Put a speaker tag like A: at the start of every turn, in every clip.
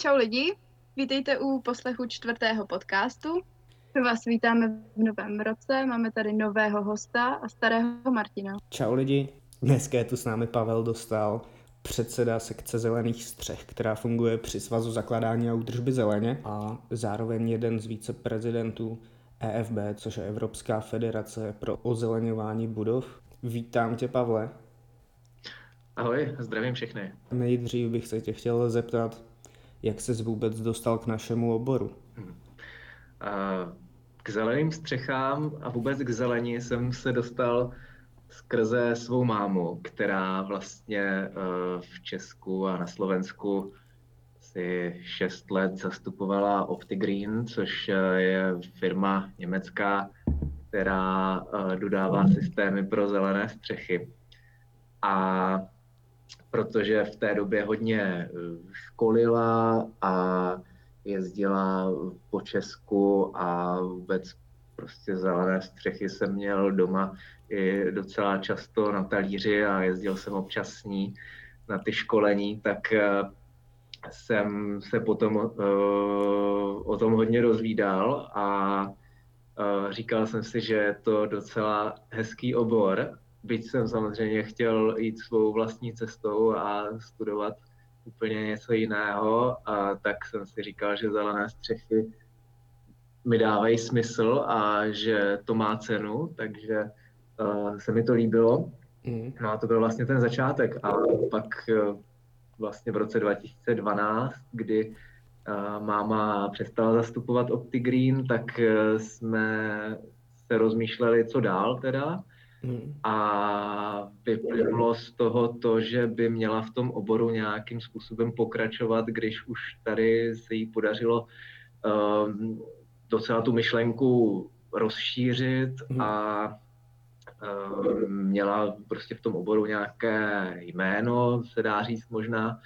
A: Čau lidi, vítejte u poslechu čtvrtého podcastu. My vás vítáme v novém roce, máme tady nového hosta a starého Martina.
B: Čau lidi, dneska je tu s námi Pavel Dostal, předseda sekce Zelených střech, která funguje při Svazu zakládání a údržby zeleně a zároveň jeden z více prezidentů EFB, což je Evropská federace pro ozeleňování budov. Vítám tě, Pavle.
C: Ahoj, zdravím všechny.
B: Nejdřív bych se tě chtěl zeptat, jak ses vůbec dostal k našemu oboru? Hmm.
C: K zeleným střechám a vůbec k zelení jsem se dostal skrze svou mámu, která vlastně eh, v Česku a na Slovensku si šest let zastupovala OptiGreen, což eh, je firma německá, která eh, dodává systémy pro zelené střechy. A protože v té době hodně eh, školila a jezdila po Česku a vůbec prostě zelené střechy jsem měl doma i docela často na talíři a jezdil jsem občas s ní na ty školení, tak eh, jsem se potom uh, o tom hodně rozvídal a říkal jsem si, že je to docela hezký obor byť jsem samozřejmě chtěl jít svou vlastní cestou a studovat úplně něco jiného, a tak jsem si říkal, že zelené střechy mi dávají smysl a že to má cenu, takže uh, se mi to líbilo. Mm. No a to byl vlastně ten začátek. A pak uh, vlastně v roce 2012, kdy uh, máma přestala zastupovat OptiGreen, tak uh, jsme se rozmýšleli, co dál teda. Hmm. A vyplynulo z toho to, že by měla v tom oboru nějakým způsobem pokračovat, když už tady se jí podařilo um, docela tu myšlenku rozšířit hmm. a um, měla prostě v tom oboru nějaké jméno, se dá říct možná.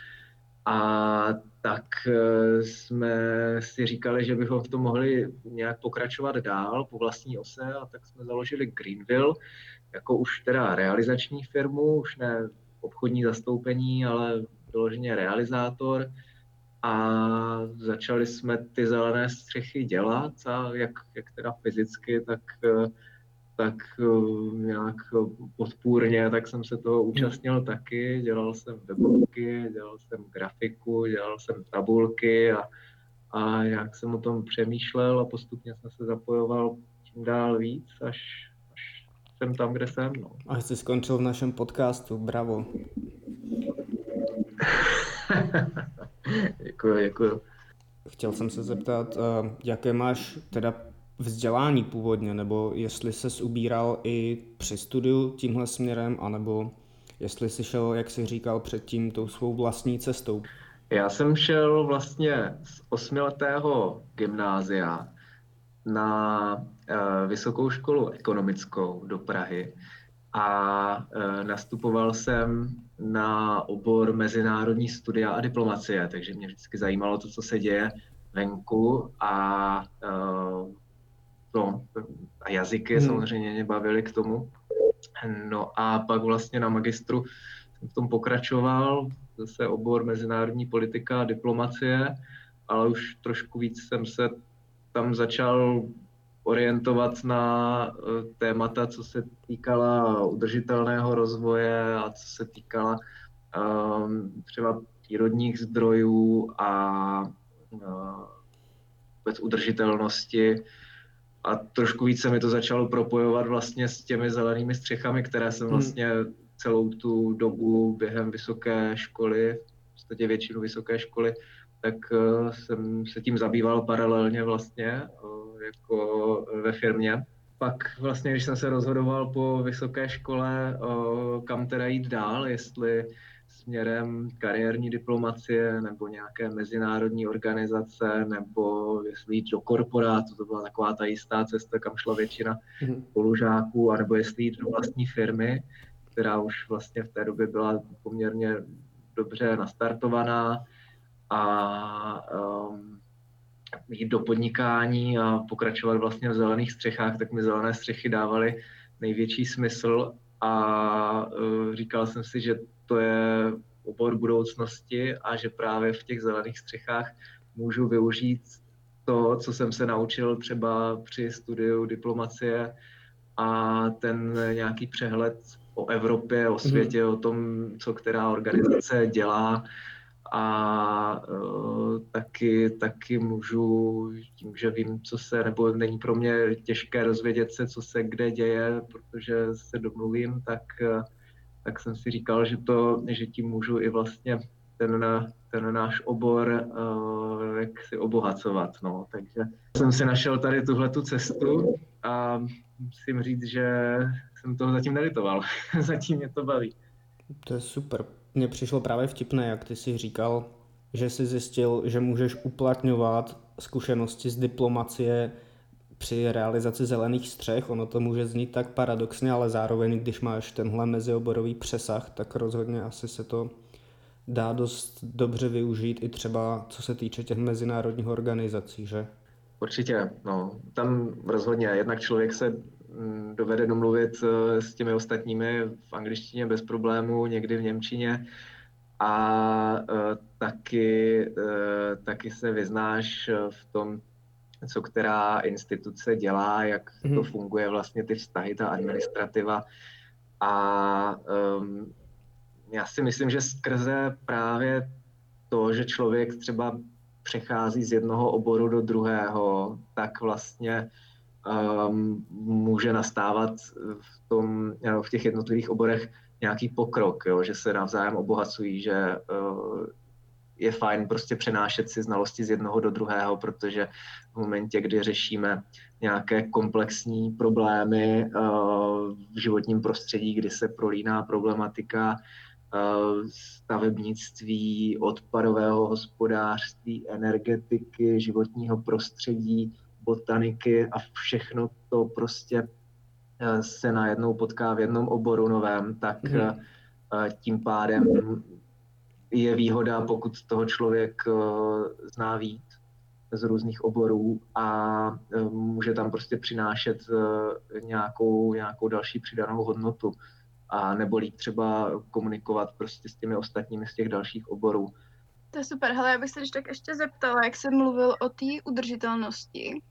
C: A tak uh, jsme si říkali, že bychom v tom mohli nějak pokračovat dál po vlastní ose a tak jsme založili Greenville, jako už teda realizační firmu, už ne obchodní zastoupení, ale vyloženě realizátor. A začali jsme ty zelené střechy dělat a jak, jak teda fyzicky, tak, tak nějak podpůrně, tak jsem se toho účastnil taky, dělal jsem webovky, dělal jsem grafiku, dělal jsem tabulky a, a jak jsem o tom přemýšlel a postupně jsem se zapojoval čím dál víc, až, jsem tam, kde jsem. No.
B: A jsi skončil v našem podcastu, bravo.
C: děkuji, děkuji.
B: Chtěl jsem se zeptat, eh, jaké máš teda vzdělání původně, nebo jestli ses ubíral i při studiu tímhle směrem, anebo jestli jsi šel, jak jsi říkal předtím, tou svou vlastní cestou.
C: Já jsem šel vlastně z osmiletého gymnázia na uh, vysokou školu ekonomickou do Prahy a uh, nastupoval jsem na obor mezinárodní studia a diplomacie, takže mě vždycky zajímalo to, co se děje venku a, uh, no, a jazyky hmm. samozřejmě mě bavily k tomu. No a pak vlastně na magistru jsem v tom pokračoval, zase obor mezinárodní politika a diplomacie, ale už trošku víc jsem se tam začal orientovat na eh, témata, co se týkala udržitelného rozvoje a co se týkala um, třeba přírodních zdrojů a uh, vůbec udržitelnosti. A trošku více mi to začalo propojovat vlastně s těmi zelenými střechami, které jsem hmm. vlastně celou tu dobu během vysoké školy, v podstatě většinu vysoké školy, tak uh, jsem se tím zabýval paralelně vlastně uh, jako ve firmě. Pak vlastně, když jsem se rozhodoval po vysoké škole, uh, kam teda jít dál, jestli směrem kariérní diplomacie nebo nějaké mezinárodní organizace, nebo jestli jít do korporátu, to byla taková ta jistá cesta, kam šla většina mm-hmm. spolužáků, anebo jestli jít do vlastní firmy, která už vlastně v té době byla poměrně dobře nastartovaná, a um, jít do podnikání a pokračovat vlastně v zelených střechách, tak mi zelené střechy dávaly největší smysl a uh, říkal jsem si, že to je obor budoucnosti a že právě v těch zelených střechách můžu využít to, co jsem se naučil třeba při studiu diplomacie a ten nějaký přehled o Evropě, o světě, mm. o tom, co která organizace dělá, a uh, taky, taky můžu, tím, že vím, co se, nebo není pro mě těžké rozvědět se, co se kde děje, protože se domluvím, tak, tak jsem si říkal, že, to, že tím můžu i vlastně ten, ten náš obor uh, jak si obohacovat. No. Takže jsem si našel tady tuhle tu cestu a musím říct, že jsem toho zatím nelitoval. zatím mě to baví.
B: To je super mně přišlo právě vtipné, jak ty si říkal, že jsi zjistil, že můžeš uplatňovat zkušenosti z diplomacie při realizaci zelených střech. Ono to může znít tak paradoxně, ale zároveň, když máš tenhle mezioborový přesah, tak rozhodně asi se to dá dost dobře využít i třeba co se týče těch mezinárodních organizací, že?
C: Určitě, no. Tam rozhodně. Jednak člověk se dovede domluvit eh, s těmi ostatními v angličtině bez problému, někdy v němčině a eh, taky, eh, taky se vyznáš v tom, co která instituce dělá, jak mm. to mhm. funguje vlastně ty vztahy, ta administrativa. A um, já si myslím, že skrze právě to, že člověk třeba přechází z jednoho oboru do druhého, tak vlastně může nastávat v, tom, v těch jednotlivých oborech nějaký pokrok, jo, že se navzájem obohacují, že uh, je fajn prostě přenášet si znalosti z jednoho do druhého, protože v momentě, kdy řešíme nějaké komplexní problémy uh, v životním prostředí, kdy se prolíná problematika stavebnictví, odpadového hospodářství, energetiky, životního prostředí, botaniky a všechno to prostě eh, se najednou potká v jednom oboru novém, tak mm. tím pádem je výhoda, pokud toho člověk zná víc z různých oborů a může tam prostě přinášet nějakou, nějakou další přidanou hodnotu a nebolí třeba komunikovat prostě s těmi ostatními z těch dalších oborů.
A: To je super. Hele, já bych se když tak ještě zeptala, jak jsem mluvil o té udržitelnosti,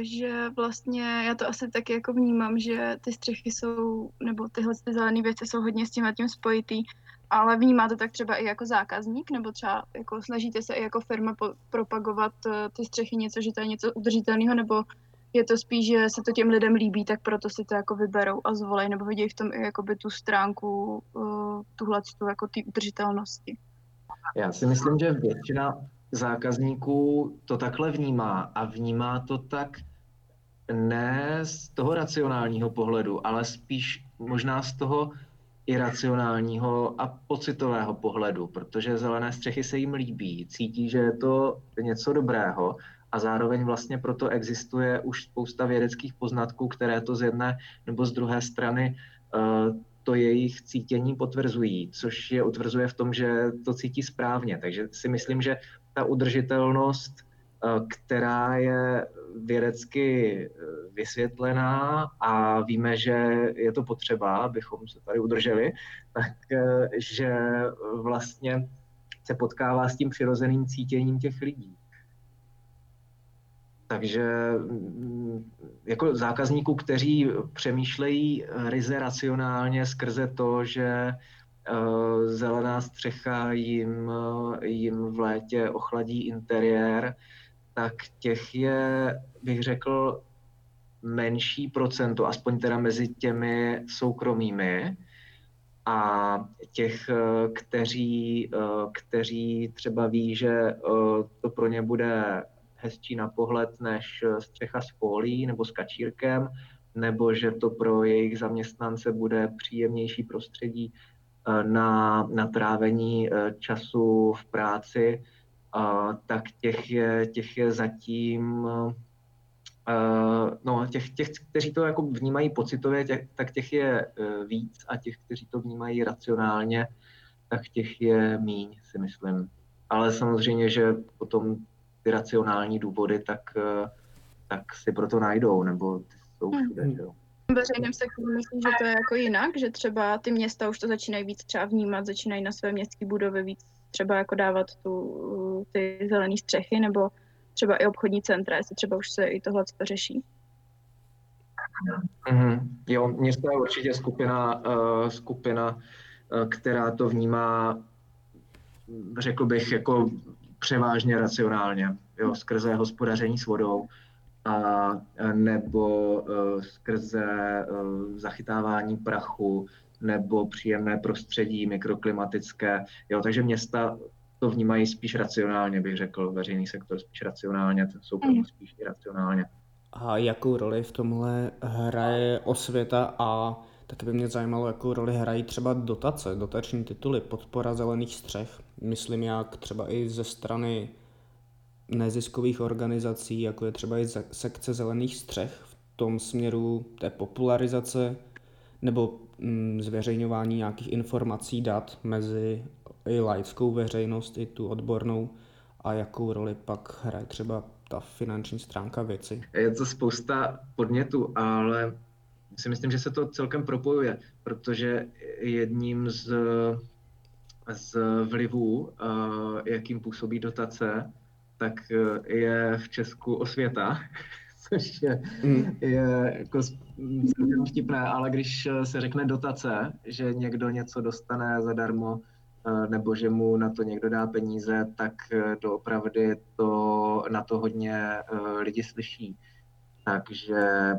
A: že vlastně já to asi taky jako vnímám, že ty střechy jsou, nebo tyhle ty zelené věci jsou hodně s tím a tím spojitý, ale vnímá to tak třeba i jako zákazník, nebo třeba jako snažíte se i jako firma po- propagovat uh, ty střechy něco, že to je něco udržitelného, nebo je to spíš, že se to těm lidem líbí, tak proto si to jako vyberou a zvolej, nebo vidějí v tom i jakoby tu stránku, uh, tuhle jako té udržitelnosti.
C: Já si myslím, že většina zákazníků to takhle vnímá a vnímá to tak ne z toho racionálního pohledu, ale spíš možná z toho iracionálního a pocitového pohledu, protože zelené střechy se jim líbí, cítí, že je to něco dobrého a zároveň vlastně proto existuje už spousta vědeckých poznatků, které to z jedné nebo z druhé strany uh, to jejich cítění potvrzují, což je utvrzuje v tom, že to cítí správně. Takže si myslím, že ta udržitelnost, eh, která je vědecky eh, vysvětlená a víme, že je to potřeba, abychom se tady udrželi, tak eh, že vlastně se potkává s tím přirozeným cítěním těch lidí. Takže mm, jako zákazníků, kteří přemýšlejí ryze racionálně skrze to, že zelená střecha jim, eh, jim v létě ochladí interiér, tak těch je, bych řekl, menší procento, aspoň teda mezi těmi soukromými. A těch, eh, kteří, kteří třeba ví, že to pro ně bude hezčí na pohled než střecha s folí nebo s kačírkem, nebo že to pro jejich zaměstnance bude příjemnější prostředí, Eh, na, na trávení eh, času v práci, tak těch je, těch je zatím, eh, no těch, těch, kteří to jako vnímají pocitově, těch, tak těch je víc a těch, kteří to vnímají racionálně, tak těch je míň, si myslím. Ale samozřejmě, že potom ty racionální důvody, tak, tak si proto najdou, nebo ty jsou všude, mm.
A: Veřejném sektoru myslím, že to je jako jinak, že třeba ty města už to začínají víc třeba vnímat, začínají na své městské budovy víc třeba jako dávat tu, ty zelené střechy, nebo třeba i obchodní centra, jestli třeba už se i tohle to řeší.
C: Mm-hmm. Jo, město je určitě skupina, uh, skupina, uh, která to vnímá, řekl bych, jako převážně racionálně, jo, skrze hospodaření s vodou a nebo uh, skrze uh, zachytávání prachu nebo příjemné prostředí mikroklimatické. Jo, takže města to vnímají spíš racionálně, bych řekl, veřejný sektor spíš racionálně, soukromý mm. spíš racionálně.
B: A jakou roli v tomhle hraje osvěta a taky by mě zajímalo, jakou roli hrají třeba dotace, dotační tituly, podpora zelených střech. Myslím jak třeba i ze strany neziskových organizací, jako je třeba i sekce zelených střech v tom směru té popularizace nebo mm, zveřejňování nějakých informací, dat mezi i laickou veřejnost, i tu odbornou a jakou roli pak hraje třeba ta finanční stránka věci.
C: Je to spousta podnětů, ale si myslím, že se to celkem propojuje, protože jedním z, z vlivů, eh, jakým působí dotace, tak eh, je v Česku osvěta, což je, mm. je jako vtipné, ale když se řekne dotace, že někdo něco dostane zadarmo, eh, nebo že mu na to někdo dá peníze, tak doopravdy to na to hodně lidi slyší. Takže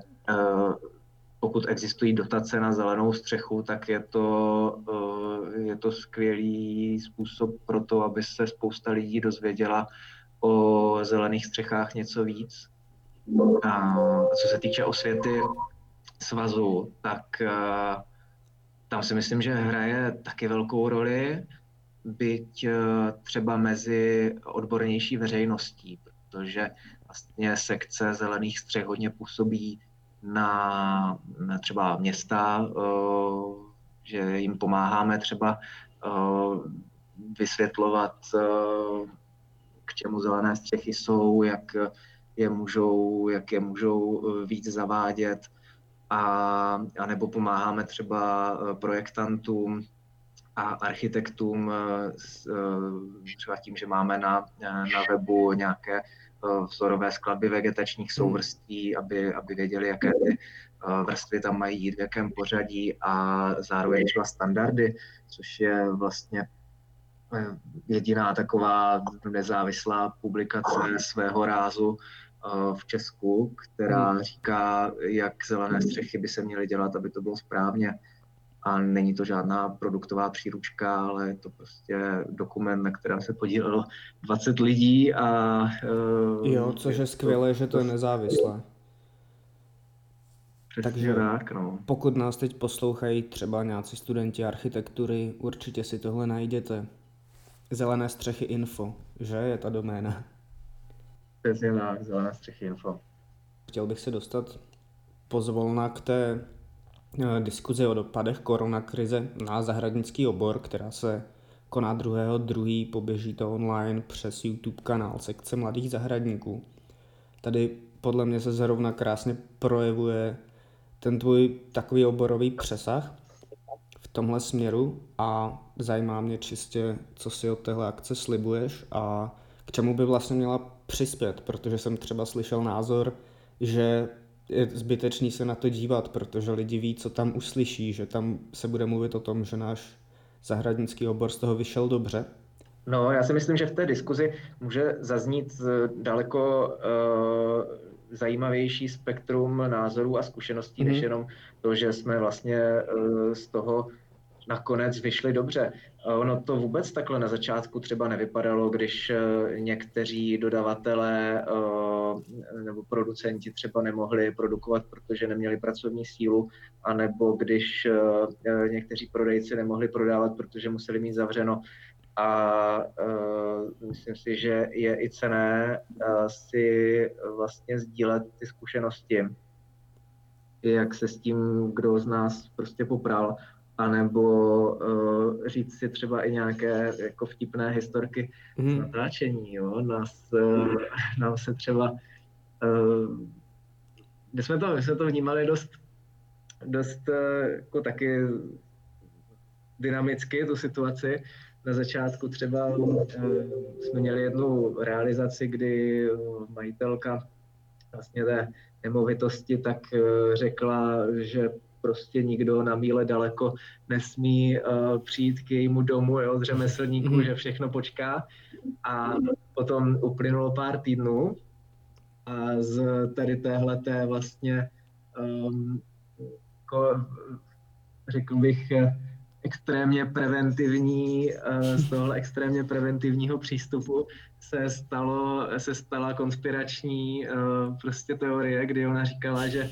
C: pokud existují dotace na zelenou střechu, tak je to, eh, je to skvělý způsob pro to, aby se spousta lidí dozvěděla o zelených střechách něco víc. A co se týče osvěty svazu, tak eh, tam si myslím, že hraje taky velkou roli, byť eh, třeba mezi odbornější veřejností, protože vlastně sekce zelených střech hodně působí na, na třeba města, eh, že jim pomáháme třeba vysvětlovat, k čemu zelené střechy jsou, jak je můžou, jak je můžou víc zavádět, a, a nebo pomáháme třeba projektantům a architektům třeba tím, že máme na, na webu nějaké Eh, vzorové skladby vegetačních souvrství, aby, aby věděli, jaké ty eh, vrstvy tam mají jít, v jakém pořadí a zároveň třeba standardy, což je vlastně eh, jediná taková nezávislá publikace svého rázu v Česku, která hmm. říká, jak zelené střechy by se měly dělat, aby to bylo správně a není to žádná produktová příručka, ale je to prostě dokument, na kterém se podílelo 20 lidí a...
B: Uh, jo, což je skvělé, to, že to je nezávislé.
C: Takže tak, no.
B: pokud nás teď poslouchají třeba nějací studenti architektury, určitě si tohle najděte. Zelené střechy info, že je ta doména?
C: Přesně tak, zelené střechy info.
B: Chtěl bych se dostat pozvolna k té Eh, diskuzi o dopadech koronakrize na zahradnický obor, která se koná 2.2. poběží to online přes YouTube kanál sekce mladých zahradníků. Tady podle mě se zrovna krásně projevuje ten tvůj takový oborový přesah tomhle směru a zajímá mě čistě, co si od téhle akce slibuješ a k čemu by vlastně měla přispět, protože jsem třeba slyšel názor, že je zbytečný se na to dívat, protože lidi ví, co tam uslyší, že tam se bude mluvit o tom, že náš zahradnický obor z toho vyšel dobře.
C: No, já si myslím, že v té diskuzi může zaznít daleko uh, zajímavější spektrum názorů a zkušeností, mm-hmm. než mhm. jenom to, že jsme vlastně uh, z toho nakonec vyšly dobře. Ono to vůbec takhle na začátku třeba nevypadalo, když eh, někteří dodavatelé eh, nebo producenti třeba nemohli produkovat, protože neměli pracovní sílu, anebo když eh, někteří prodejci nemohli prodávat, protože museli mít zavřeno. A myslím si, že je i cené si vlastně sdílet ty zkušenosti, jak se s tím kdo z nás prostě popral anebo uh, říct si třeba i nějaké jako vtipné historky mm. z natáčení. Jo? Nás, uh, nám se třeba, uh, my, jsme to, my jsme to vnímali dost dost eh, jako taky dynamicky tu situaci. Na začátku třeba eh, jsme měli jednu realizaci, kdy majitelka vlastně té nemovitosti tak řekla, že prostě nikdo na míle daleko nesmí uh, přijít k jejímu domu jo, z řemeslníků, mm. že všechno počká. A potom uplynulo pár týdnů a z tady téhleté vlastně um, jako, řekl bych, extrémně preventivní, eh, z tohle extrémně preventivního přístupu se, stalo, se stala konspirační eh, prostě teorie, kdy ona říkala, že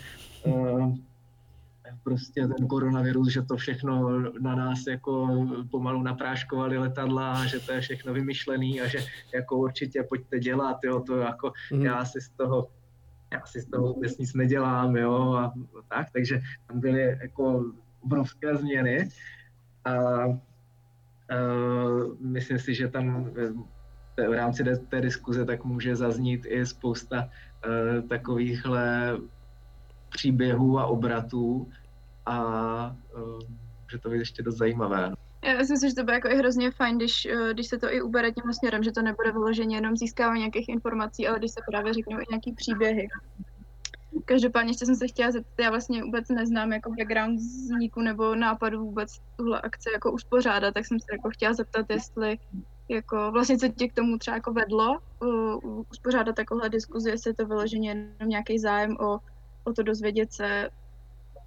C: prostě ten koronavirus, že to všechno na nás jako pomalu napráškovali letadla, že to je všechno vymyšlený a že jako určitě pojďte dělat, jo, to jako mm. já si z toho já si z toho vůbec nic nedělám, jo, a tak, takže tam byly jako obrovské změny a uh, myslím si, že tam v rámci té diskuze tak může zaznít i spousta uh, takovýchhle příběhů a obratů, a uh, že to je ještě dost zajímavé.
A: Já myslím že to bude jako i hrozně fajn, když, eh, když se to i ubere tím směrem, že to nebude vyloženě jenom získávání nějakých informací, ale když se právě řeknou i nějaký příběhy. Každopádně ještě jsem se chtěla zeptat, já vlastně vůbec neznám jako background vzniku nebo nápadu vůbec tuhle akce jako uspořádat, tak jsem se jako chtěla zeptat, jestli jako vlastně co tě k tomu třeba jako vedlo uh, uspořádat takovouhle diskuzi, jestli je to vyloženě jenom nějaký zájem o, o to dozvědět se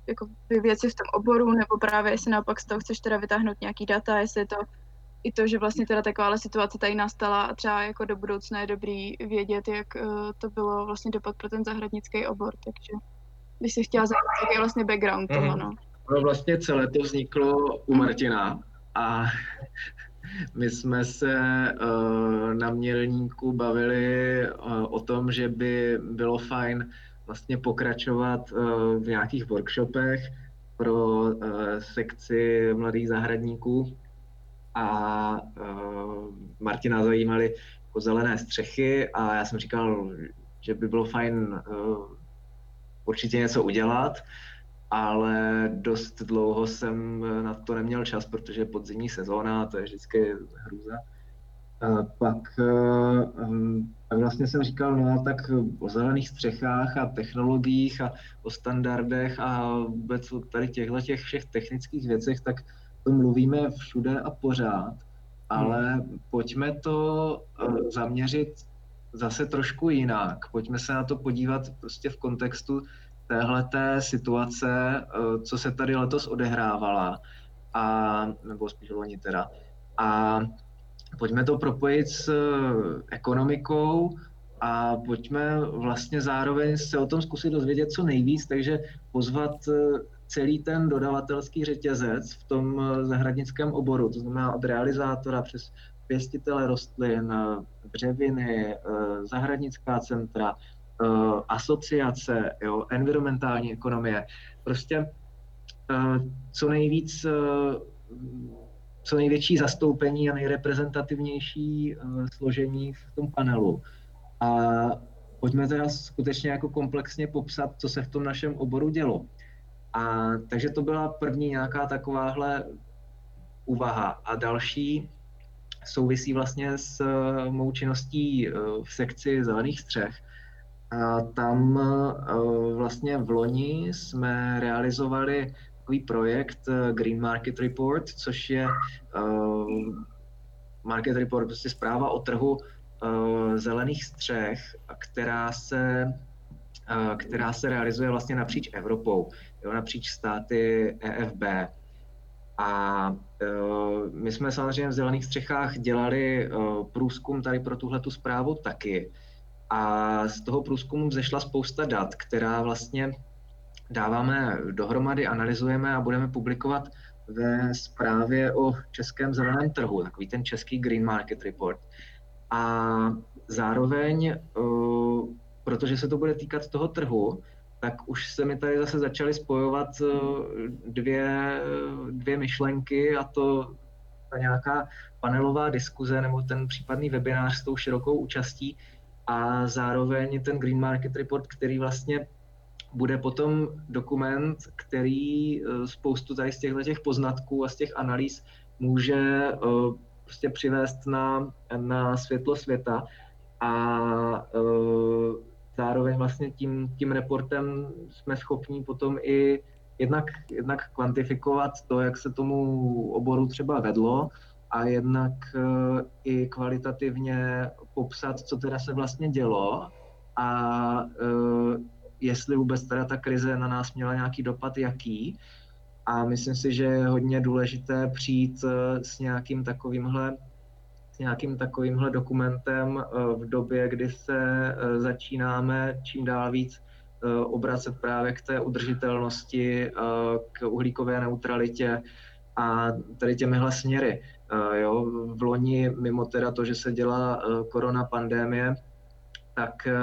A: jako věci v tom oboru, nebo právě jestli naopak z toho chceš teda vytáhnout nějaký data, jestli je to i to, že vlastně teda taková situace tady nastala a třeba jako do budoucna je dobrý vědět, jak uh, to bylo vlastně dopad pro ten zahradnický obor, takže bych si chtěla zeptat, jaký je vlastně background mm. toho, no.
C: No vlastně celé to vzniklo u Martina a my jsme se uh, na Mělníku bavili uh, o tom, že by bylo fajn vlastně pokračovat eh, v nějakých workshopech pro eh, sekci mladých zahradníků a eh, Martina zajímaly jako zelené střechy a já jsem říkal, že by bylo fajn určitě něco udělat, ale dost dlouho jsem na to neměl čas, protože podzimní sezóna, to je vždycky hrůza. Pak tak vlastně jsem říkal, no tak o zelených střechách a technologiích a o standardech a vůbec o tady těchto těch všech technických věcech, tak to mluvíme všude a pořád, ale hmm. pojďme to eh, zaměřit zase trošku jinak. Pojďme se na to podívat prostě v kontextu téhleté situace, eh, co se tady letos odehrávala, a, nebo spíš loni teda. A pojďme to propojit s eh, ekonomikou a pojďme vlastně zároveň se o tom zkusit dozvědět co nejvíc, takže pozvat eh, celý ten dodavatelský řetězec v tom eh, zahradnickém oboru, to znamená od realizátora přes pěstitele rostlin, dřeviny, zahradnická centra, asociace, jo, environmentální ekonomie. Prostě co nejvíc co největší zastoupení a nejreprezentativnější uh, složení v tom panelu. A pojďme teda skutečně jako komplexně popsat, co se v tom našem oboru dělo. A takže to byla první nějaká takováhle úvaha. A další souvisí vlastně s uh, mou činností uh, v sekci zelených střech. A tam vlastně v loni jsme realizovali takový projekt eh, Green Market Report, což je uh, market report, prostě zpráva o trhu uh, zelených střech, která se, uh, která se realizuje vlastně napříč Evropou, jo, napříč státy EFB. A my jsme samozřejmě v zelených střechách dělali průzkum tady pro tuhle tu zprávu taky. A z toho průzkumu vzešla spousta dat, která vlastně dáváme dohromady, analyzujeme a budeme publikovat ve zprávě o českém zeleném trhu, takový ten český Green Market Report. A zároveň, eh, protože se to bude týkat toho trhu, tak už se mi tady zase začaly spojovat eh, dvě, dvě myšlenky a to ta nějaká panelová diskuze nebo ten případný webinář s tou širokou účastí a zároveň ten Green Market Report, který vlastně bude potom dokument, který eh, spoustu tady z těchto těch poznatků a z těch analýz může eh, prostě přivést na, na světlo světa. A zároveň vlastně tím, tím reportem jsme schopni potom i jednak, jednak kvantifikovat to, jak se tomu oboru třeba vedlo, a jednak i kvalitativně popsat, co teda se vlastně dělo. A jestli vůbec teda ta krize na nás měla nějaký dopad, jaký. A myslím si, že je hodně důležité přijít uh, s nějakým takovýmhle s nějakým takovýmhle dokumentem v době, kdy se začínáme čím dál víc obracet právě k té udržitelnosti, k uhlíkové neutralitě a tady těmihle směry. Jo, v loni, mimo teda to, že se dělá korona pandémie, tak e,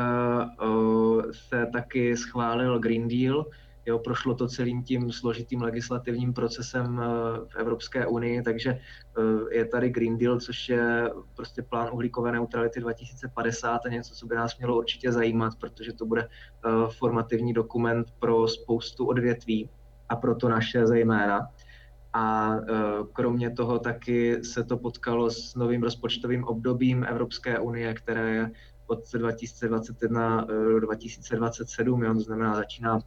C: se taky schválil Green Deal, Jo, prošlo to celým tím složitým legislativním procesem e, v Evropské unii, takže je tady Green Deal, což je prostě plán uhlíkové neutrality 2050 a něco, co by nás mělo určitě zajímat, protože to bude formativní dokument pro spoustu odvětví a pro to naše zejména. A kromě toho taky se to potkalo s novým rozpočtovým obdobím Evropské unie, které je od 2021 do 2027, jo, to znamená začíná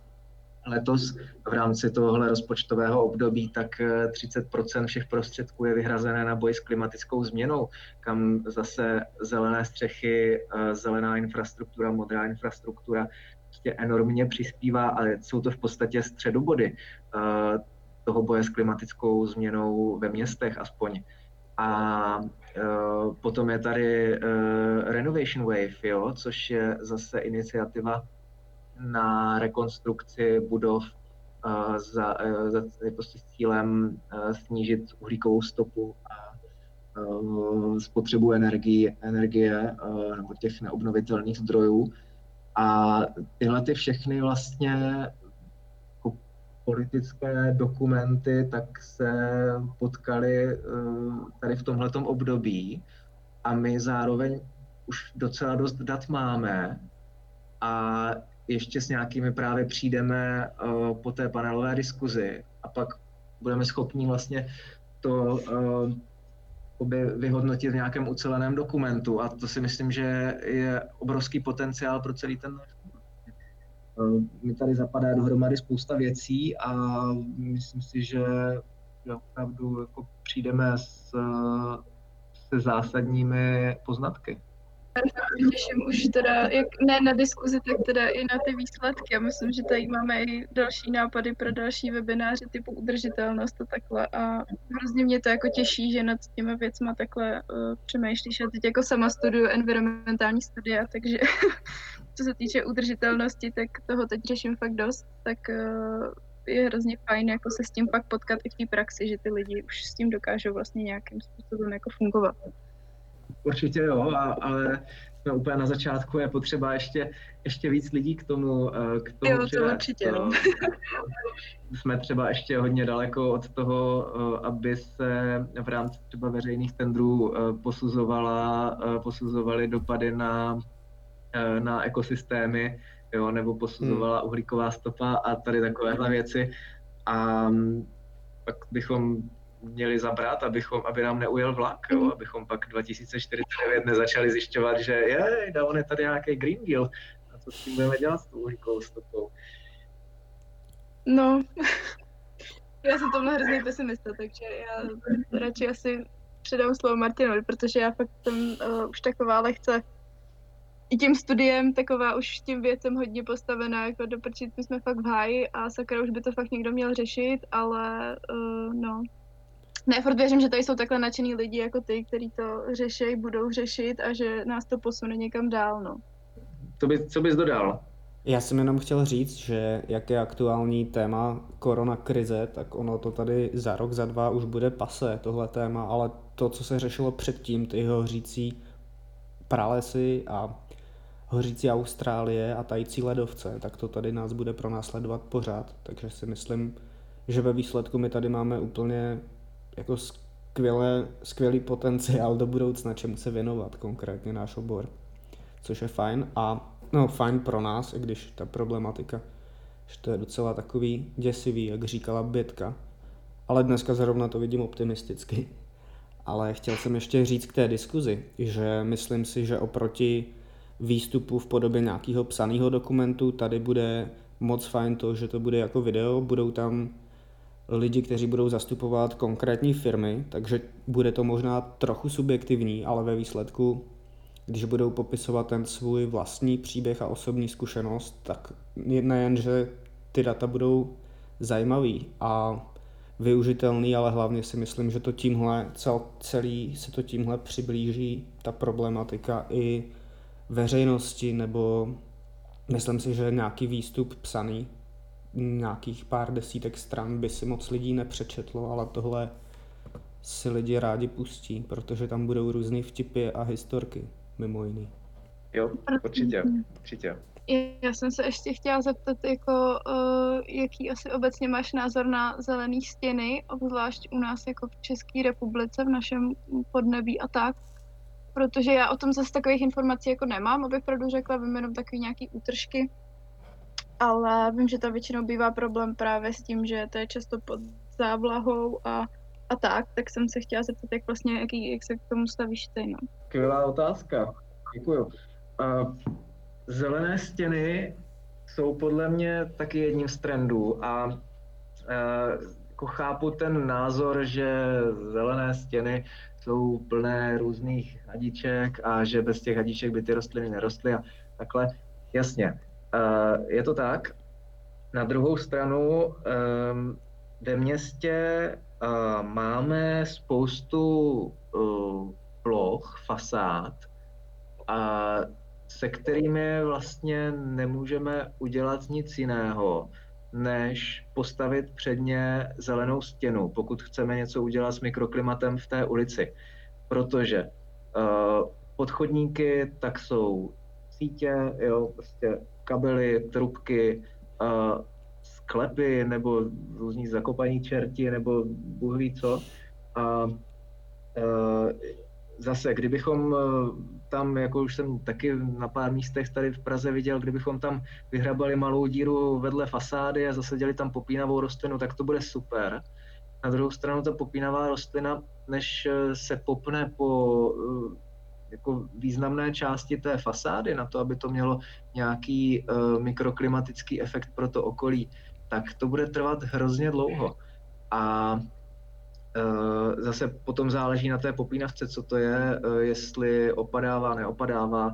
C: letos v rámci tohohle rozpočtového období, tak 30 e, všech prostředků je vyhrazené na boj s klimatickou změnou, kam zase zelené střechy, e, zelená infrastruktura, modrá infrastruktura prostě enormně přispívá, ale jsou to v podstatě středobody toho boje s klimatickou změnou ve městech aspoň. A uh, potom je tady uh, Renovation Wave, jo, což je zase iniciativa na rekonstrukci budov uh, za, uh, za, prostě s cílem snížit uhlíkovou stopu a spotřebu energie, energie nebo těch neobnovitelných zdrojů. A tyhle ty všechny vlastně politické dokumenty, tak se potkali eh, tady v tomhletom období. A my zároveň už docela dost dat máme. A ještě s nějakými právě přijdeme eh, po té panelové diskuzi. A pak budeme schopni vlastně to eh, vyhodnotit v nějakém uceleném dokumentu. A to si myslím, že je obrovský potenciál pro celý ten mi tady zapadá dohromady spousta věcí a myslím si, že, opravdu jako přijdeme s, se zásadními poznatky.
A: Těším už teda, jak ne na diskuzi, tak teda i na ty výsledky. Já myslím, že tady máme i další nápady pro další webináře typu udržitelnost a takhle. A hrozně mě to jako těší, že nad těma věcma takhle uh, přemýšlíš. A teď jako sama studuju environmentální studia, takže co se týče udržitelnosti, tak toho teď řeším fakt dost, tak uh, je hrozně fajn jako se s tím pak potkat i v té praxi, že ty lidi už s tím dokážou vlastně nějakým způsobem jako fungovat.
C: Určitě jo, a, ale jsme úplně na začátku, je potřeba ještě, ještě víc lidí k tomu, eh, k tomu
A: jo, to určitě, no.
C: Jsme třeba ještě hodně daleko od toho, eh, aby se v rámci třeba veřejných tendrů posuzovala, posuzovaly dopady na Eh, na ekosystémy, jo, nebo posuzovala hmm. uhlíková stopa a tady takovéhle věci. A mm, pak bychom měli zabrat, abychom, aby nám neujel vlak, jo, hmm. abychom pak 2049 nezačali zjišťovat, že je, on je tady nějaký Green Deal, a co s tím budeme dělat s tou uhlíkovou stopou.
A: No, já jsem tomhle hrozný pesimista, takže já radši asi předám slovo Martinovi, protože já fakt jsem uh, už taková lehce i tím studiem taková už tím věcem hodně postavená, jako doprčit my jsme fakt v háji a sakra už by to fakt někdo měl řešit, ale uh, no. Ne, furt věřím, že tady jsou takhle nadšený lidi jako ty, kteří to řeší, budou řešit a že nás to posune někam dál, no.
C: Co, by, co bys dodal?
B: Já jsem jenom chtěl říct, že jak je aktuální téma korona krize, tak ono to tady za rok, za dva už bude pase, tohle téma, ale to, co se řešilo předtím, ty hořící pralesy a hořící Austrálie a tající ledovce, tak to tady nás bude pronásledovat pořád. Takže si myslím, že ve výsledku my tady máme úplně jako skvělé, skvělý potenciál do budoucna, čemu se věnovat, konkrétně náš obor. Což je fajn a no fajn pro nás, i když ta problematika Že to je docela takový děsivý, jak říkala Bětka. Ale dneska zrovna to vidím optimisticky. Ale chtěl jsem ještě říct k té diskuzi, že myslím si, že oproti výstupu v podobě nějakého psaného dokumentu. Tady bude moc fajn to, že to bude jako video, budou tam lidi, kteří budou zastupovat konkrétní firmy, takže bude to možná trochu subjektivní, ale ve výsledku, když budou popisovat ten svůj vlastní příběh a osobní zkušenost, tak nejen, že ty data budou zajímavý a využitelný, ale hlavně si myslím, že to tímhle, cel, celý se to tímhle přiblíží ta problematika i veřejnosti, nebo myslím si, že nějaký výstup psaný nějakých pár desítek stran by si moc lidí nepřečetlo, ale tohle si lidi rádi pustí, protože tam budou různé vtipy a historky, mimo jiný.
C: Jo, určitě, určitě.
A: Já jsem se ještě chtěla zeptat, jako, uh, jaký asi obecně máš názor na zelené stěny, obzvlášť u nás jako v České republice, v našem podnebí a tak. Protože já o tom zase takových informací jako nemám, abych pravdu řekla, vím jenom takový nějaký útržky ale vím, že to většinou bývá problém právě s tím, že to je často pod závlahou a, a tak, tak jsem se chtěla zeptat, jak vlastně, jaký, jak se k tomu stavíš ty, no.
C: Skvělá otázka, děkuju. Uh, zelené stěny jsou podle mě taky jedním z trendů a jako chápu ten názor, že zelené stěny jsou plné různých hadiček a že bez těch hadiček by ty rostliny nerostly a takhle. Jasně, je to tak. Na druhou stranu ehm, ve městě máme spoustu ploch, fasád, se kterými vlastně nemůžeme udělat nic jiného, než postavit před ně zelenou stěnu, pokud chceme něco udělat s mikroklimatem v té ulici. Protože uh, podchodníky tak jsou sítě, jo, prostě kabely, trubky, uh, sklepy nebo různí zakopaní čerti nebo bůh co. A uh, zase, kdybychom tam, jako už jsem taky na pár místech tady v Praze viděl, kdybychom tam vyhrabali malou díru vedle fasády a zasadili tam popínavou rostlinu, tak to bude super. Na druhou stranu ta popínavá rostlina, než se popne po jako významné části té fasády na to, aby to mělo nějaký mikroklimatický efekt pro to okolí, tak to bude trvat hrozně dlouho. A zase potom záleží na té popínavce, co to je, uh, jestli opadává, neopadává,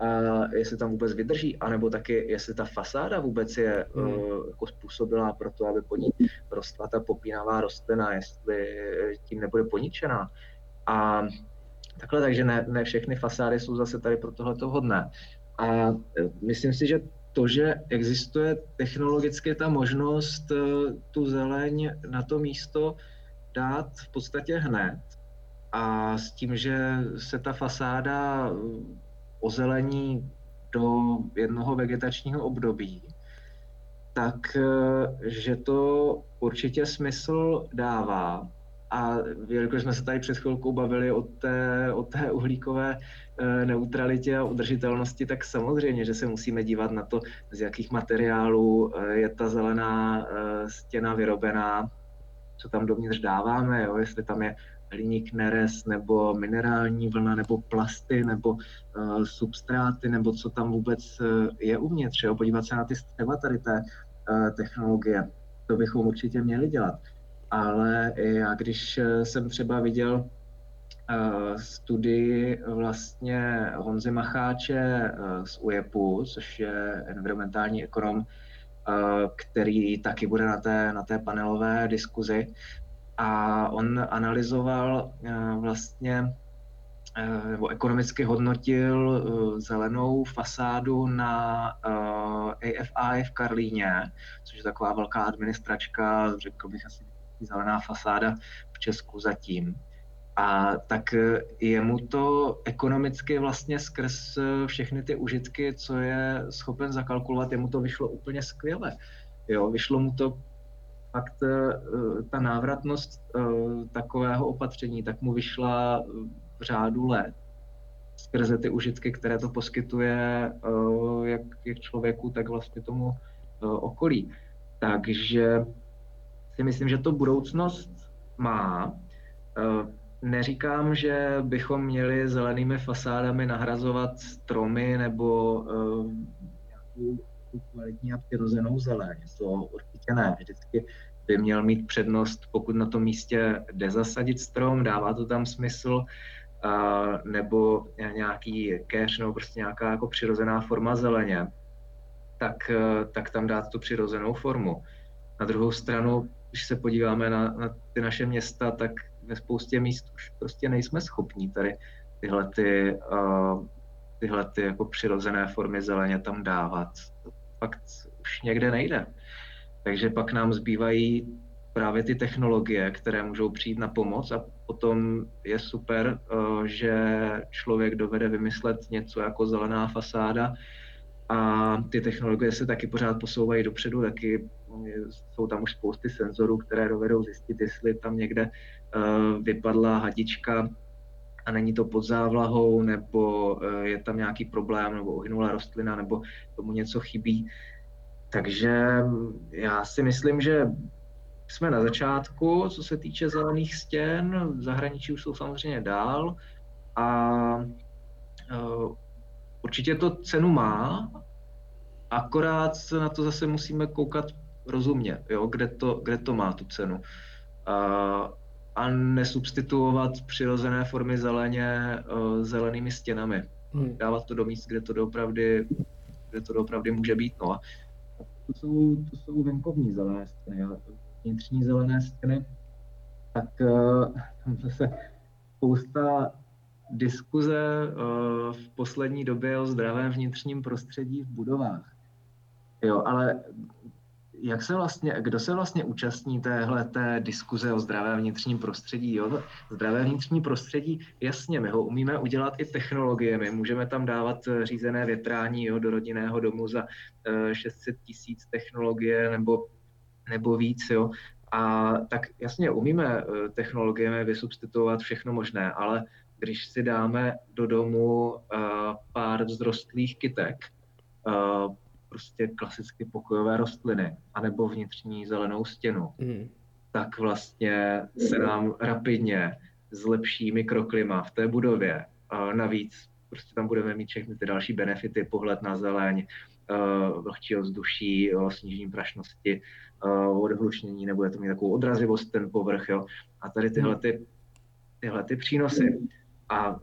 C: a jestli tam vůbec vydrží, anebo taky, jestli ta fasáda vůbec je hmm. uh, jako způsobilá pro to, aby po ní rostla ta popínavá rostlina, jestli tím nebude poničená. A Takhle, takže ne, ne všechny fasády jsou zase tady pro tohle hodné. A myslím si, že to, že existuje technologicky ta možnost tu zeleň na to místo dát v podstatě hned a s tím, že se ta fasáda e, ozelení do jednoho vegetačního období, tak že to určitě smysl dává. A jelikož jsme se tady před chvilkou bavili o té, o té uhlíkové e, neutralitě a udržitelnosti, tak samozřejmě, že se musíme dívat na to, z jakých materiálů je ta zelená stěna vyrobená, co tam dovnitř dáváme, jo? jestli tam je hliník, neres, nebo minerální vlna, nebo plasty, nebo uh, substráty, nebo co tam vůbec je uvnitř. Jo? Podívat se na ty střeva tady té uh, technologie. To bychom určitě měli dělat ale já když jsem třeba viděl uh, studii vlastně Honzy Macháče uh, z UEPu, což je environmentální ekonom, uh, který taky bude na té, na té panelové diskuzi. A on analyzoval vlastně nebo ekonomicky hodnotil zelenou fasádu na AFI v Karlíně, což je taková velká administračka, řekl bych asi zelená fasáda v Česku zatím. A tak e, je mu to ekonomicky vlastně skrz e, všechny ty užitky, co je schopen zakalkulovat, jemu to vyšlo úplně skvěle. Jo, vyšlo mu to fakt e, ta návratnost takového opatření, tak mu vyšla v řádu let skrze ty užitky, které to poskytuje jak, jak člověku, tak vlastně tomu okolí. Takže si myslím, že to budoucnost má. Neříkám, že bychom měli zelenými fasádami nahrazovat stromy nebo nějakou kvalitní a přirozenou zeleň. To určitě ne. Vždycky by měl mít přednost, pokud na tom místě jde zasadit strom, dává to tam smysl, nebo nějaký keř, nebo prostě nějaká jako přirozená forma zeleně, tak, tak tam dát tu přirozenou formu. Na druhou stranu, když se podíváme na, na ty naše města, tak ve spoustě míst už prostě nejsme schopní tady tyhle, ty, uh, tyhle ty jako přirozené formy zeleně tam dávat. To fakt už někde nejde. Takže pak nám zbývají právě ty technologie, které můžou přijít na pomoc a potom je super, uh, že člověk dovede vymyslet něco jako zelená fasáda a ty technologie se taky pořád posouvají dopředu, taky jsou tam už spousty senzorů, které dovedou zjistit, jestli tam někde vypadla hadička a není to pod závlahou, nebo uh, je tam nějaký problém, nebo uhynula rostlina, nebo tomu něco chybí. Takže já si myslím, že jsme na začátku, co se týče zelených stěn, v zahraničí už jsou samozřejmě dál a uh, určitě to cenu má, akorát se na to zase musíme koukat rozumně, jo, kde, to, kde to má tu cenu. A, nesubstituovat přirozené formy zeleně uh, zelenými stěnami. Hmm. Dávat to do míst, kde to doopravdy, kde to doopravdy může být. No a to jsou, to jsou venkovní zelené stěny, ale vnitřní zelené stěny, tak uh, tam zase spousta diskuze uh, v poslední době o zdravém vnitřním prostředí v budovách. Jo, ale jak se vlastně, kdo se vlastně účastní téhle té diskuze o zdravém vnitřním prostředí? Jo? Zdravé vnitřní prostředí, jasně, my ho umíme udělat i technologiemi. Můžeme tam dávat eh, řízené větrání jo, do rodinného domu za 600 eh, tisíc technologie nebo, nebo víc. Jo? A tak jasně, umíme eh, technologiemi vysubstituovat všechno možné, ale když si dáme do domu pár vzrostlých kytek, prostě klasicky pokojové rostliny, anebo vnitřní zelenou stěnu, mm. tak vlastně se nám rapidně zlepší mikroklima v té budově. A navíc prostě tam budeme mít všechny ty další benefity, pohled na zeleň, uh, vlhčí ovzduší, snížení prašnosti, uh, odhlušnění, nebude to mít takovou odrazivost ten povrch, jo. A tady tyhle, ty, tyhle ty přínosy. A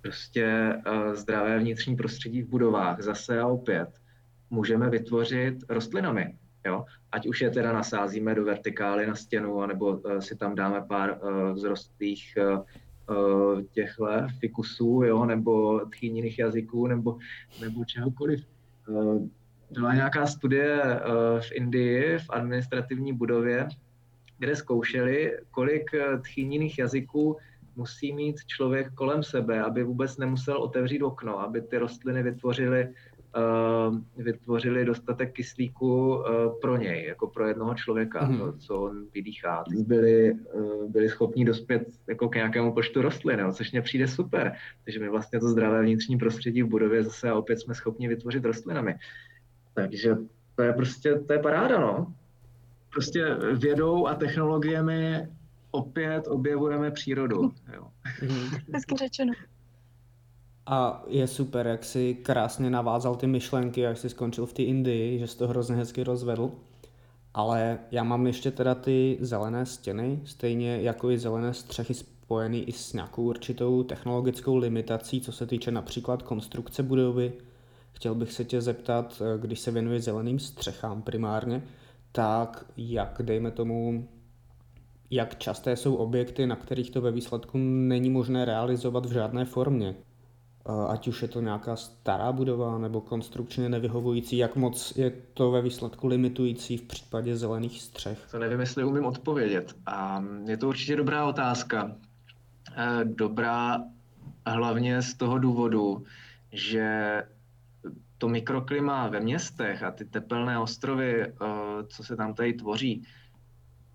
C: prostě uh, zdravé vnitřní prostředí v budovách zase a opět můžeme vytvořit rostlinami. Jo? Ať už je teda nasázíme do vertikály na stěnu, anebo uh, si tam dáme pár uh, vzrostlých uh, těchto fikusů, jo? nebo tchýniných jazyků, nebo, nebo čehokoliv. Byla nějaká studie v Indii, v administrativní budově, kde zkoušeli, kolik tchýniných jazyků musí mít člověk kolem sebe, aby vůbec nemusel otevřít okno, aby ty rostliny vytvořily vytvořili dostatek kyslíku uh, pro něj, jako pro jednoho člověka, mm. to, co on vydýchá. Byli, uh, byli schopni dospět jako k nějakému počtu rostlin, no, což mě přijde super. Takže my vlastně to zdravé vnitřní prostředí v budově zase a opět jsme schopni vytvořit rostlinami. Takže to je prostě, to je paráda, no. Prostě vědou a technologiemi opět objevujeme přírodu. Jo.
A: Hezky řečeno.
B: A je super, jak si krásně navázal ty myšlenky, jak si skončil v té Indii, že jsi to hrozně hezky rozvedl. Ale já mám ještě teda ty zelené stěny, stejně jako i zelené střechy spojený i s nějakou určitou technologickou limitací, co se týče například konstrukce budovy. Chtěl bych se tě zeptat, když se věnuje zeleným střechám primárně, tak jak, dejme tomu, jak časté jsou objekty, na kterých to ve výsledku není možné realizovat v žádné formě ať už je to nějaká stará budova nebo konstrukčně nevyhovující, jak moc je to ve výsledku limitující v případě zelených střech?
C: To nevím, jestli umím odpovědět. A je to určitě dobrá otázka. E, dobrá hlavně z toho důvodu, že to mikroklima ve městech a ty tepelné ostrovy, e, co se tam tady tvoří,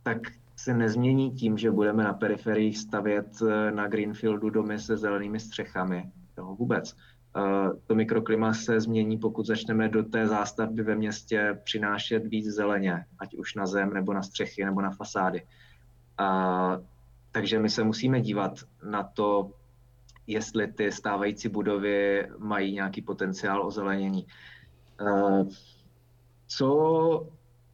C: tak se nezmění tím, že budeme na periferiích stavět na Greenfieldu domy se zelenými střechami jo, vůbec. to mikroklima se změní, pokud začneme do té zástavby ve městě přinášet víc zeleně, ať už na zem, nebo na střechy, nebo na fasády. A, takže my se musíme dívat na to, jestli ty stávající budovy mají nějaký potenciál ozelenění. Co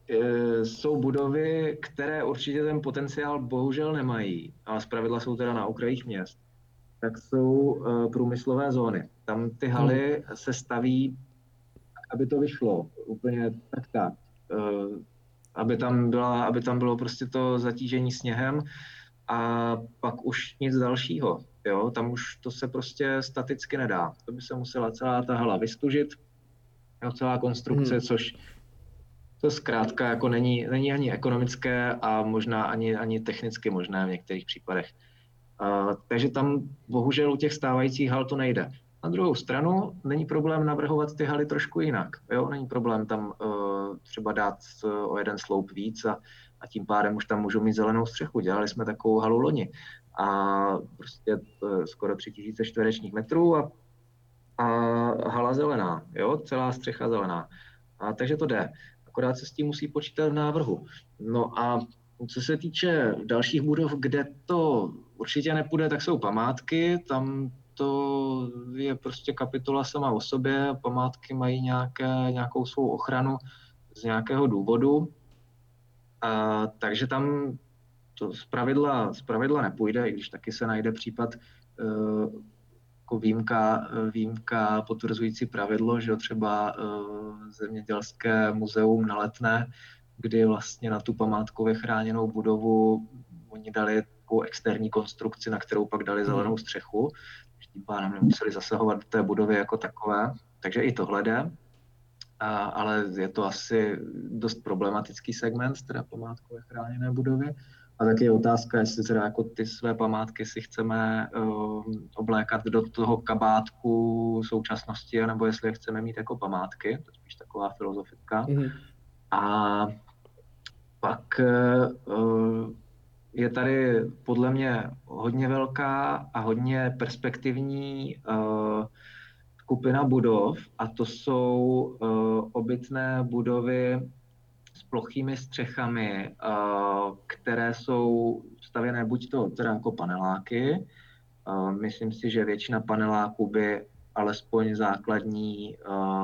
C: e, jsou budovy, které určitě ten potenciál bohužel nemají, ale zpravidla jsou teda na okrajích měst, tak jsou e, průmyslové zóny. Tam ty haly hmm. se staví, aby to vyšlo úplně tak tak. E, aby tam, byla, aby tam bylo prostě to zatížení sněhem a pak už nic dalšího. Jo? Tam už to se prostě staticky nedá. To by se musela celá ta hala vystužit, jo, celá konstrukce, hmm. což to zkrátka jako není, není ani ekonomické a možná ani, ani technicky možné v některých případech. Uh, takže tam bohužel u těch stávajících hal to nejde. Na druhou stranu není problém navrhovat ty haly trošku jinak. Jo? Není problém tam uh, třeba dát uh, o jeden sloup víc a, a tím pádem už tam můžou mít zelenou střechu. Dělali jsme takovou halu loni a prostě uh, skoro 3000 čtverečních metrů a, a hala zelená, jo? celá střecha zelená. A, takže to jde akorát se s tím musí počítat v návrhu. No a co se týče dalších budov, kde to určitě nepůjde, tak jsou památky. Tam to je prostě kapitola sama o sobě. Památky mají nějaké, nějakou svou ochranu z nějakého důvodu. A, takže tam to z pravidla, z pravidla nepůjde, i když taky se najde případ uh, jako výjimka, výjimka potvrzující pravidlo, že třeba uh, zemědělské muzeum na Letné, kdy vlastně na tu památkově chráněnou budovu oni dali takovou externí konstrukci, na kterou pak dali zelenou střechu, tím pádem nemuseli zasahovat do té budovy jako takové. Takže i tohle jde, a, ale je to asi dost problematický segment, teda památkové chráněné budovy. A taky je otázka, jestli teda jako ty své památky si chceme uh, oblékat do toho kabátku současnosti, nebo jestli je chceme mít jako památky, to je spíš taková filozofická. Mm-hmm. A pak uh, je tady podle mě hodně velká a hodně perspektivní uh, skupina budov a to jsou uh, obytné budovy s plochými střechami, které jsou stavěné buď to teda jako paneláky, myslím si, že většina paneláků by alespoň základní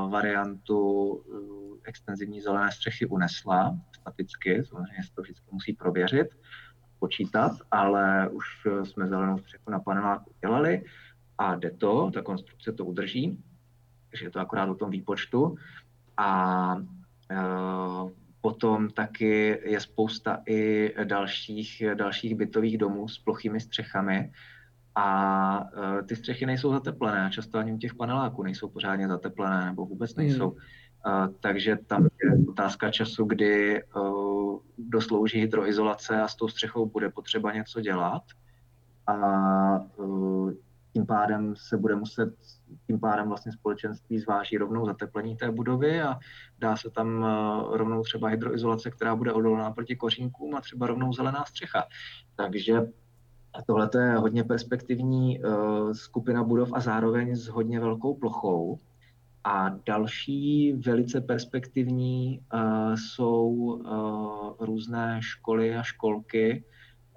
C: variantu uh, extenzivní zelené střechy unesla staticky, samozřejmě se to vždycky musí prověřit, počítat, ale už jsme zelenou střechu na paneláku dělali a jde to, ta konstrukce to udrží, takže je to akorát o tom výpočtu. A uh, Potom taky je spousta i dalších, dalších bytových domů s plochými střechami a e, ty střechy nejsou zateplené. Často ani u těch paneláků nejsou pořádně zateplené nebo vůbec hmm. nejsou. Hmm. Takže tam je otázka času, kdy uh, doslouží hydroizolace a s tou střechou bude potřeba něco dělat. A uh, tím pádem se bude muset, tím pádem vlastně společenství zváží rovnou zateplení té budovy a dá se tam eh, rovnou třeba hydroizolace, která bude odolná proti kořínkům a třeba rovnou zelená střecha. Takže tohle je hodně perspektivní skupina budov a zároveň s hodně velkou plochou. A další velice perspektivní uh, jsou uh, různé školy a školky,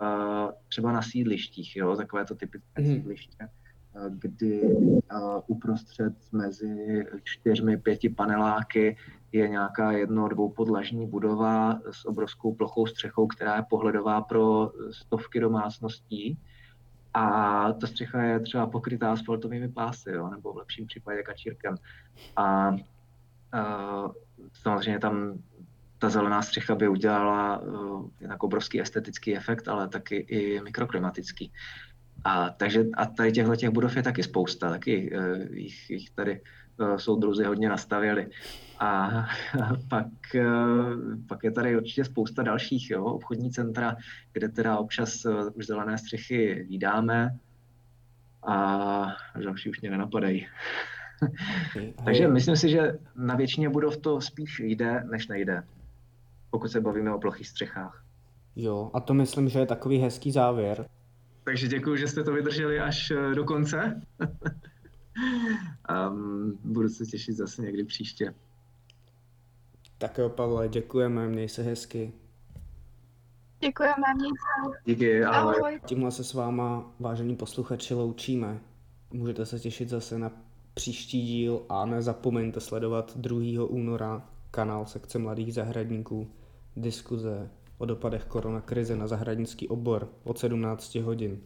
C: uh, třeba na sídlištích, jo, takové to typické mm. sídliště kdy uprostřed mezi čtyřmi, pěti paneláky je nějaká jedno, dvoupodlažní budova s obrovskou plochou střechou, která je pohledová pro stovky domácností. A ta střecha je třeba pokrytá asfaltovými pásy, jo, nebo v lepším případě kačírkem. A, a samozřejmě tam ta zelená střecha by udělala uh, jednak obrovský estetický efekt, ale taky i mikroklimatický. A, takže, a tady těchto těch budov je taky spousta, taky uh, jich, jich tady soudruzi hodně nastavili. A, pak, uh, pak je tady určitě spousta dalších jo, obchodní centra, kde teda občas uh, už zelené střechy vydáme a další už mě nenapadají. Takže myslím si, že na většině budov to spíš jde, než nejde, pokud se bavíme o plochých střechách.
B: Jo, a to myslím, že je takový hezký závěr.
C: Takže děkuji, že jste to vydrželi až eh, do konce. A budu se těšit zase někdy příště.
B: Tak jo, Pavle, děkujeme, měj se hezky.
A: Děkujeme, mějte se.
C: Díky, ahoj.
A: Ahoj.
B: Tímhle se s váma, vážení posluchači, loučíme. Můžete se těšit zase na příští díl a nezapomeňte sledovat 2. února kanál sekce mladých zahradníků, diskuze o dopadech koronakrize na zahradnický obor od 17 hodin.